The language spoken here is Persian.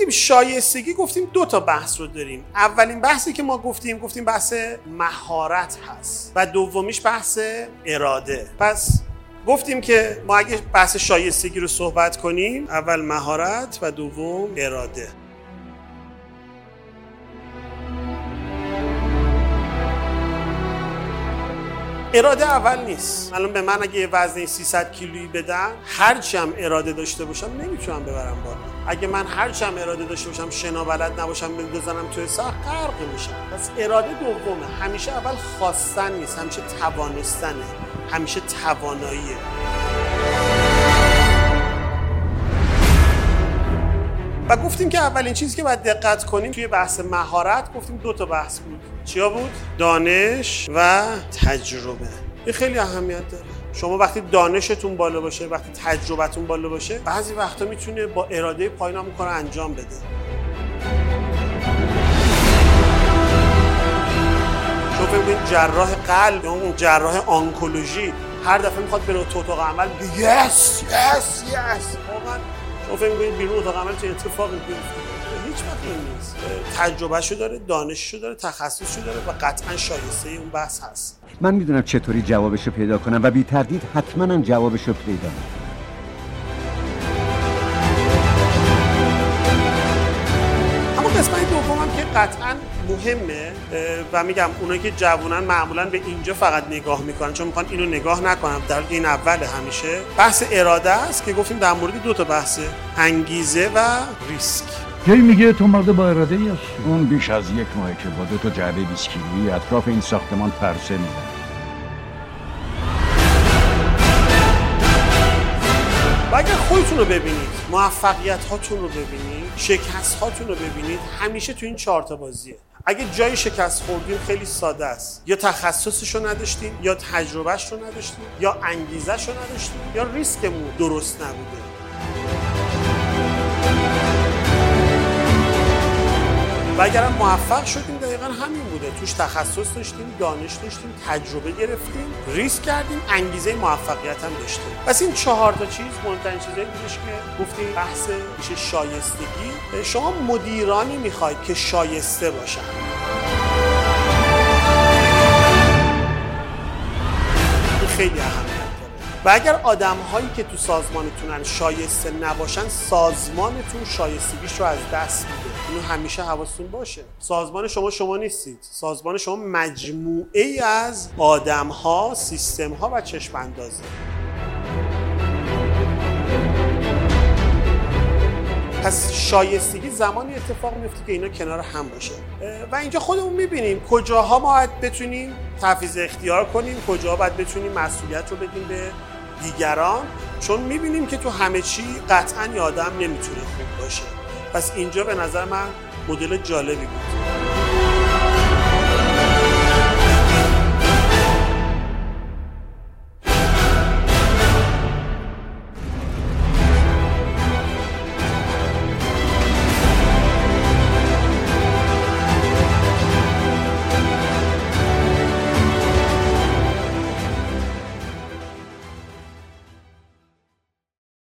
میگیم شایستگی گفتیم دو تا بحث رو داریم. اولین بحثی که ما گفتیم گفتیم بحث مهارت هست و دومیش بحث اراده. پس گفتیم که ما اگه بحث شایستگی رو صحبت کنیم اول مهارت و دوم اراده. اراده اول نیست. الان به من اگه وزن 300 کیلویی بدن هرچی هم اراده داشته باشم نمی‌تونم ببرم بالا. اگه من هرچی هم اراده داشته باشم شنا بلد نباشم بزنم توی ساخت غرق میشم. پس اراده دومه. همیشه اول خواستن نیست همیشه توانستنه. همیشه تواناییه. و گفتیم که اولین چیزی که باید دقت کنیم توی بحث مهارت گفتیم دو تا بحث بود. چیا بود؟ دانش و تجربه. این خیلی اهمیت داره. شما وقتی دانشتون بالا باشه وقتی تجربتون بالا باشه بعضی وقتا می‌تونه با اراده پایین کار انجام بده. شما فکر جراح قلب یا اون جراح آنکولوژی هر دفعه می‌خواد بره تو اتاق عمل؟ یس یس یس واقعا شما فکر می‌کنید بیرون اتاق عمل چه اتفاقی بیفته هیچ وقت این نیست. تجربهشو داره دانششو داره تخصصشو داره و قطعا شایسته اون بحث هست. من می‌دونم چطوری جوابشو پیدا کنم و بی تردید حتما جوابشو پیدا می‌کنم. قطعا مهمه و میگم اونایی که جوونن معمولا به اینجا فقط نگاه می‌کنن چون می‌خوان اینو نگاه نکنم در این اول همیشه بحث اراده است که گفتیم در مورد دو تا بحثه انگیزه و ریسک. کی میگه تو مرد با اراده ای اون بیش از یک ماهه که با دو تا جعبه اطراف این ساختمان پرسه می‌زنه. خودتون رو ببینید موفقیت هاتون رو ببینید شکست هاتون رو ببینید همیشه تو این چهار بازیه. اگه جای شکست خوردیم خیلی ساده است. یا تخصصش رو نداشتیم یا تجربهش رو نداشتیم یا انگیزش رو نداشتیم یا ریسکمون درست نبوده. و اگرم موفق شدیم دقیقا همین بوده. توش تخصص داشتیم دانش داشتیم تجربه گرفتیم ریسک کردیم انگیزه موفقیت هم داشتیم. پس این چهار تا چیز مهمترین چیزایی بودش که گفتیم بحث میشه شایستگی. شما مدیرانی می‌خواید که شایسته باشن. خیلی اهمیت و اگر آدم هایی که تو سازمانتونن شایسته نباشن سازمانتون شایستگیش رو از دست میده. اینو همیشه حواستون باشه. سازمان شما شما نیستید. سازمان شما مجموعه ای از آدم ها سیستم ها و چشم اندازه پس شایستگی زمانی اتفاق میفته که اینا کنار هم باشه. و اینجا خودمون می‌بینیم کجاها ما باید بتونیم تفیز اختیار کنیم کجاها باید بتونیم مسئولیت رو بدیم به دیگران چون می‌بینیم که تو همه چی قطعا یه آدم نمی‌تونه خوب باشه. پس اینجا به نظر من مدل جالبی بود.